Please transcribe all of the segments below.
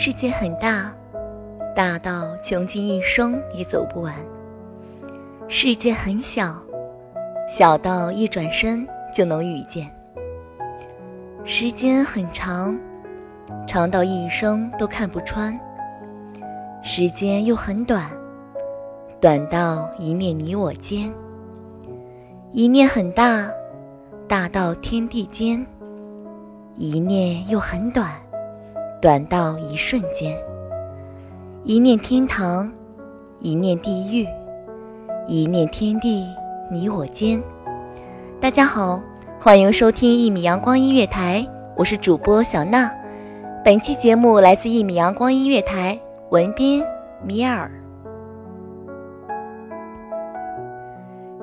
世界很大，大到穷尽一生也走不完；世界很小，小到一转身就能遇见。时间很长，长到一生都看不穿；时间又很短，短到一念你我间。一念很大，大到天地间；一念又很短。短到一瞬间，一念天堂，一念地狱，一念天地，你我间。大家好，欢迎收听一米阳光音乐台，我是主播小娜。本期节目来自一米阳光音乐台，文编米尔。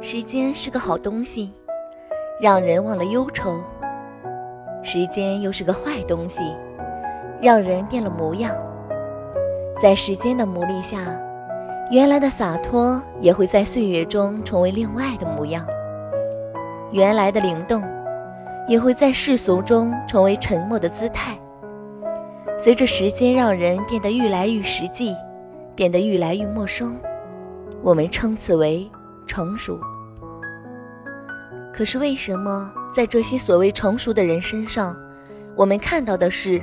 时间是个好东西，让人忘了忧愁；时间又是个坏东西。让人变了模样，在时间的磨砺下，原来的洒脱也会在岁月中成为另外的模样；原来的灵动，也会在世俗中成为沉默的姿态。随着时间让人变得愈来愈实际，变得愈来愈陌生，我们称此为成熟。可是为什么在这些所谓成熟的人身上，我们看到的是？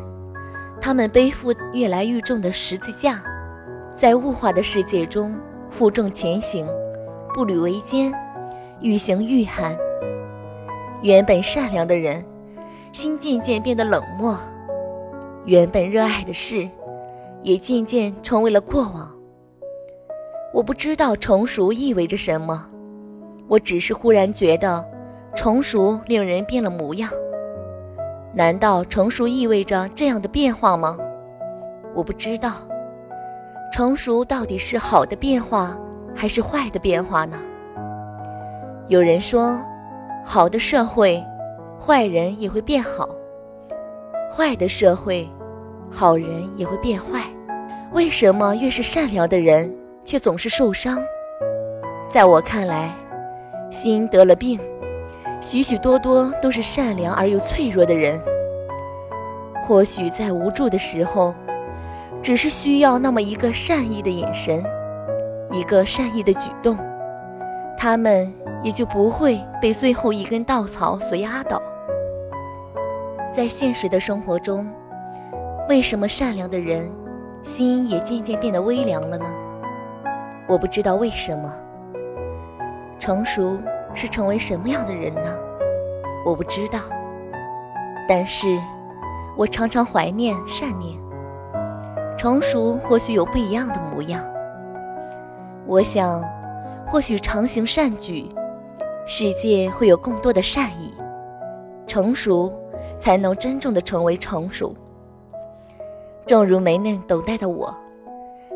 他们背负越来越重的十字架，在物化的世界中负重前行，步履维艰，愈行愈寒。原本善良的人，心渐渐变得冷漠；原本热爱的事，也渐渐成为了过往。我不知道成熟意味着什么，我只是忽然觉得，成熟令人变了模样。难道成熟意味着这样的变化吗？我不知道，成熟到底是好的变化还是坏的变化呢？有人说，好的社会，坏人也会变好；坏的社会，好人也会变坏。为什么越是善良的人，却总是受伤？在我看来，心得了病。许许多多都是善良而又脆弱的人，或许在无助的时候，只是需要那么一个善意的眼神，一个善意的举动，他们也就不会被最后一根稻草所压倒。在现实的生活中，为什么善良的人心也渐渐变得微凉了呢？我不知道为什么。成熟。是成为什么样的人呢？我不知道，但是，我常常怀念善念。成熟或许有不一样的模样。我想，或许常行善举，世界会有更多的善意。成熟，才能真正的成为成熟。正如没嫩等待的我，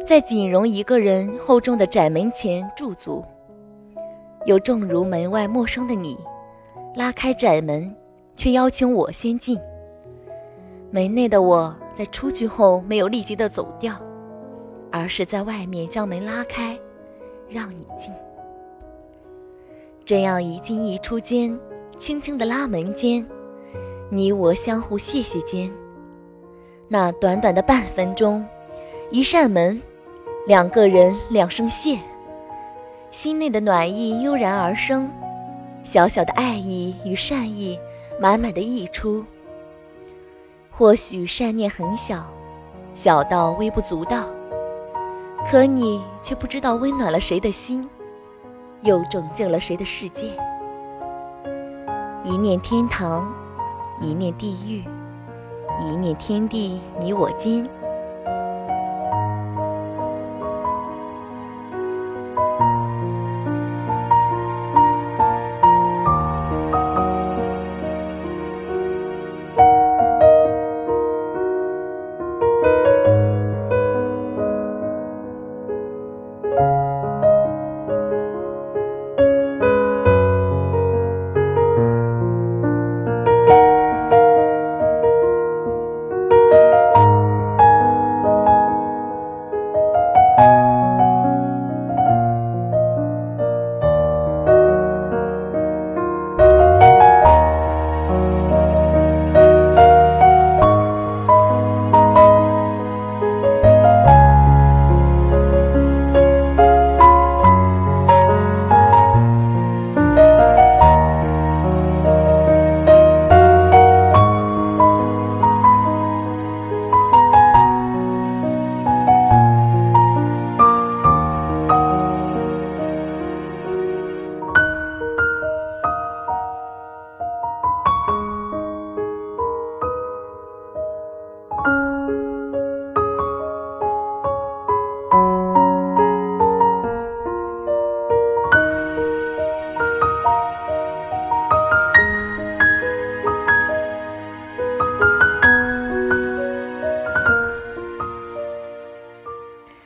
在仅容一个人厚重的窄门前驻足。又正如门外陌生的你，拉开窄门，却邀请我先进。门内的我在出去后没有立即的走掉，而是在外面将门拉开，让你进。这样一进一出间，轻轻的拉门间，你我相互谢谢间。那短短的半分钟，一扇门，两个人，两声谢，心内的暖意悠然而生，小小的爱意与善意满满的溢出。或许善念很小，小到微不足道，可你却不知道温暖了谁的心。又拯救了谁的世界？一念天堂，一念地狱，一念天地，你我间。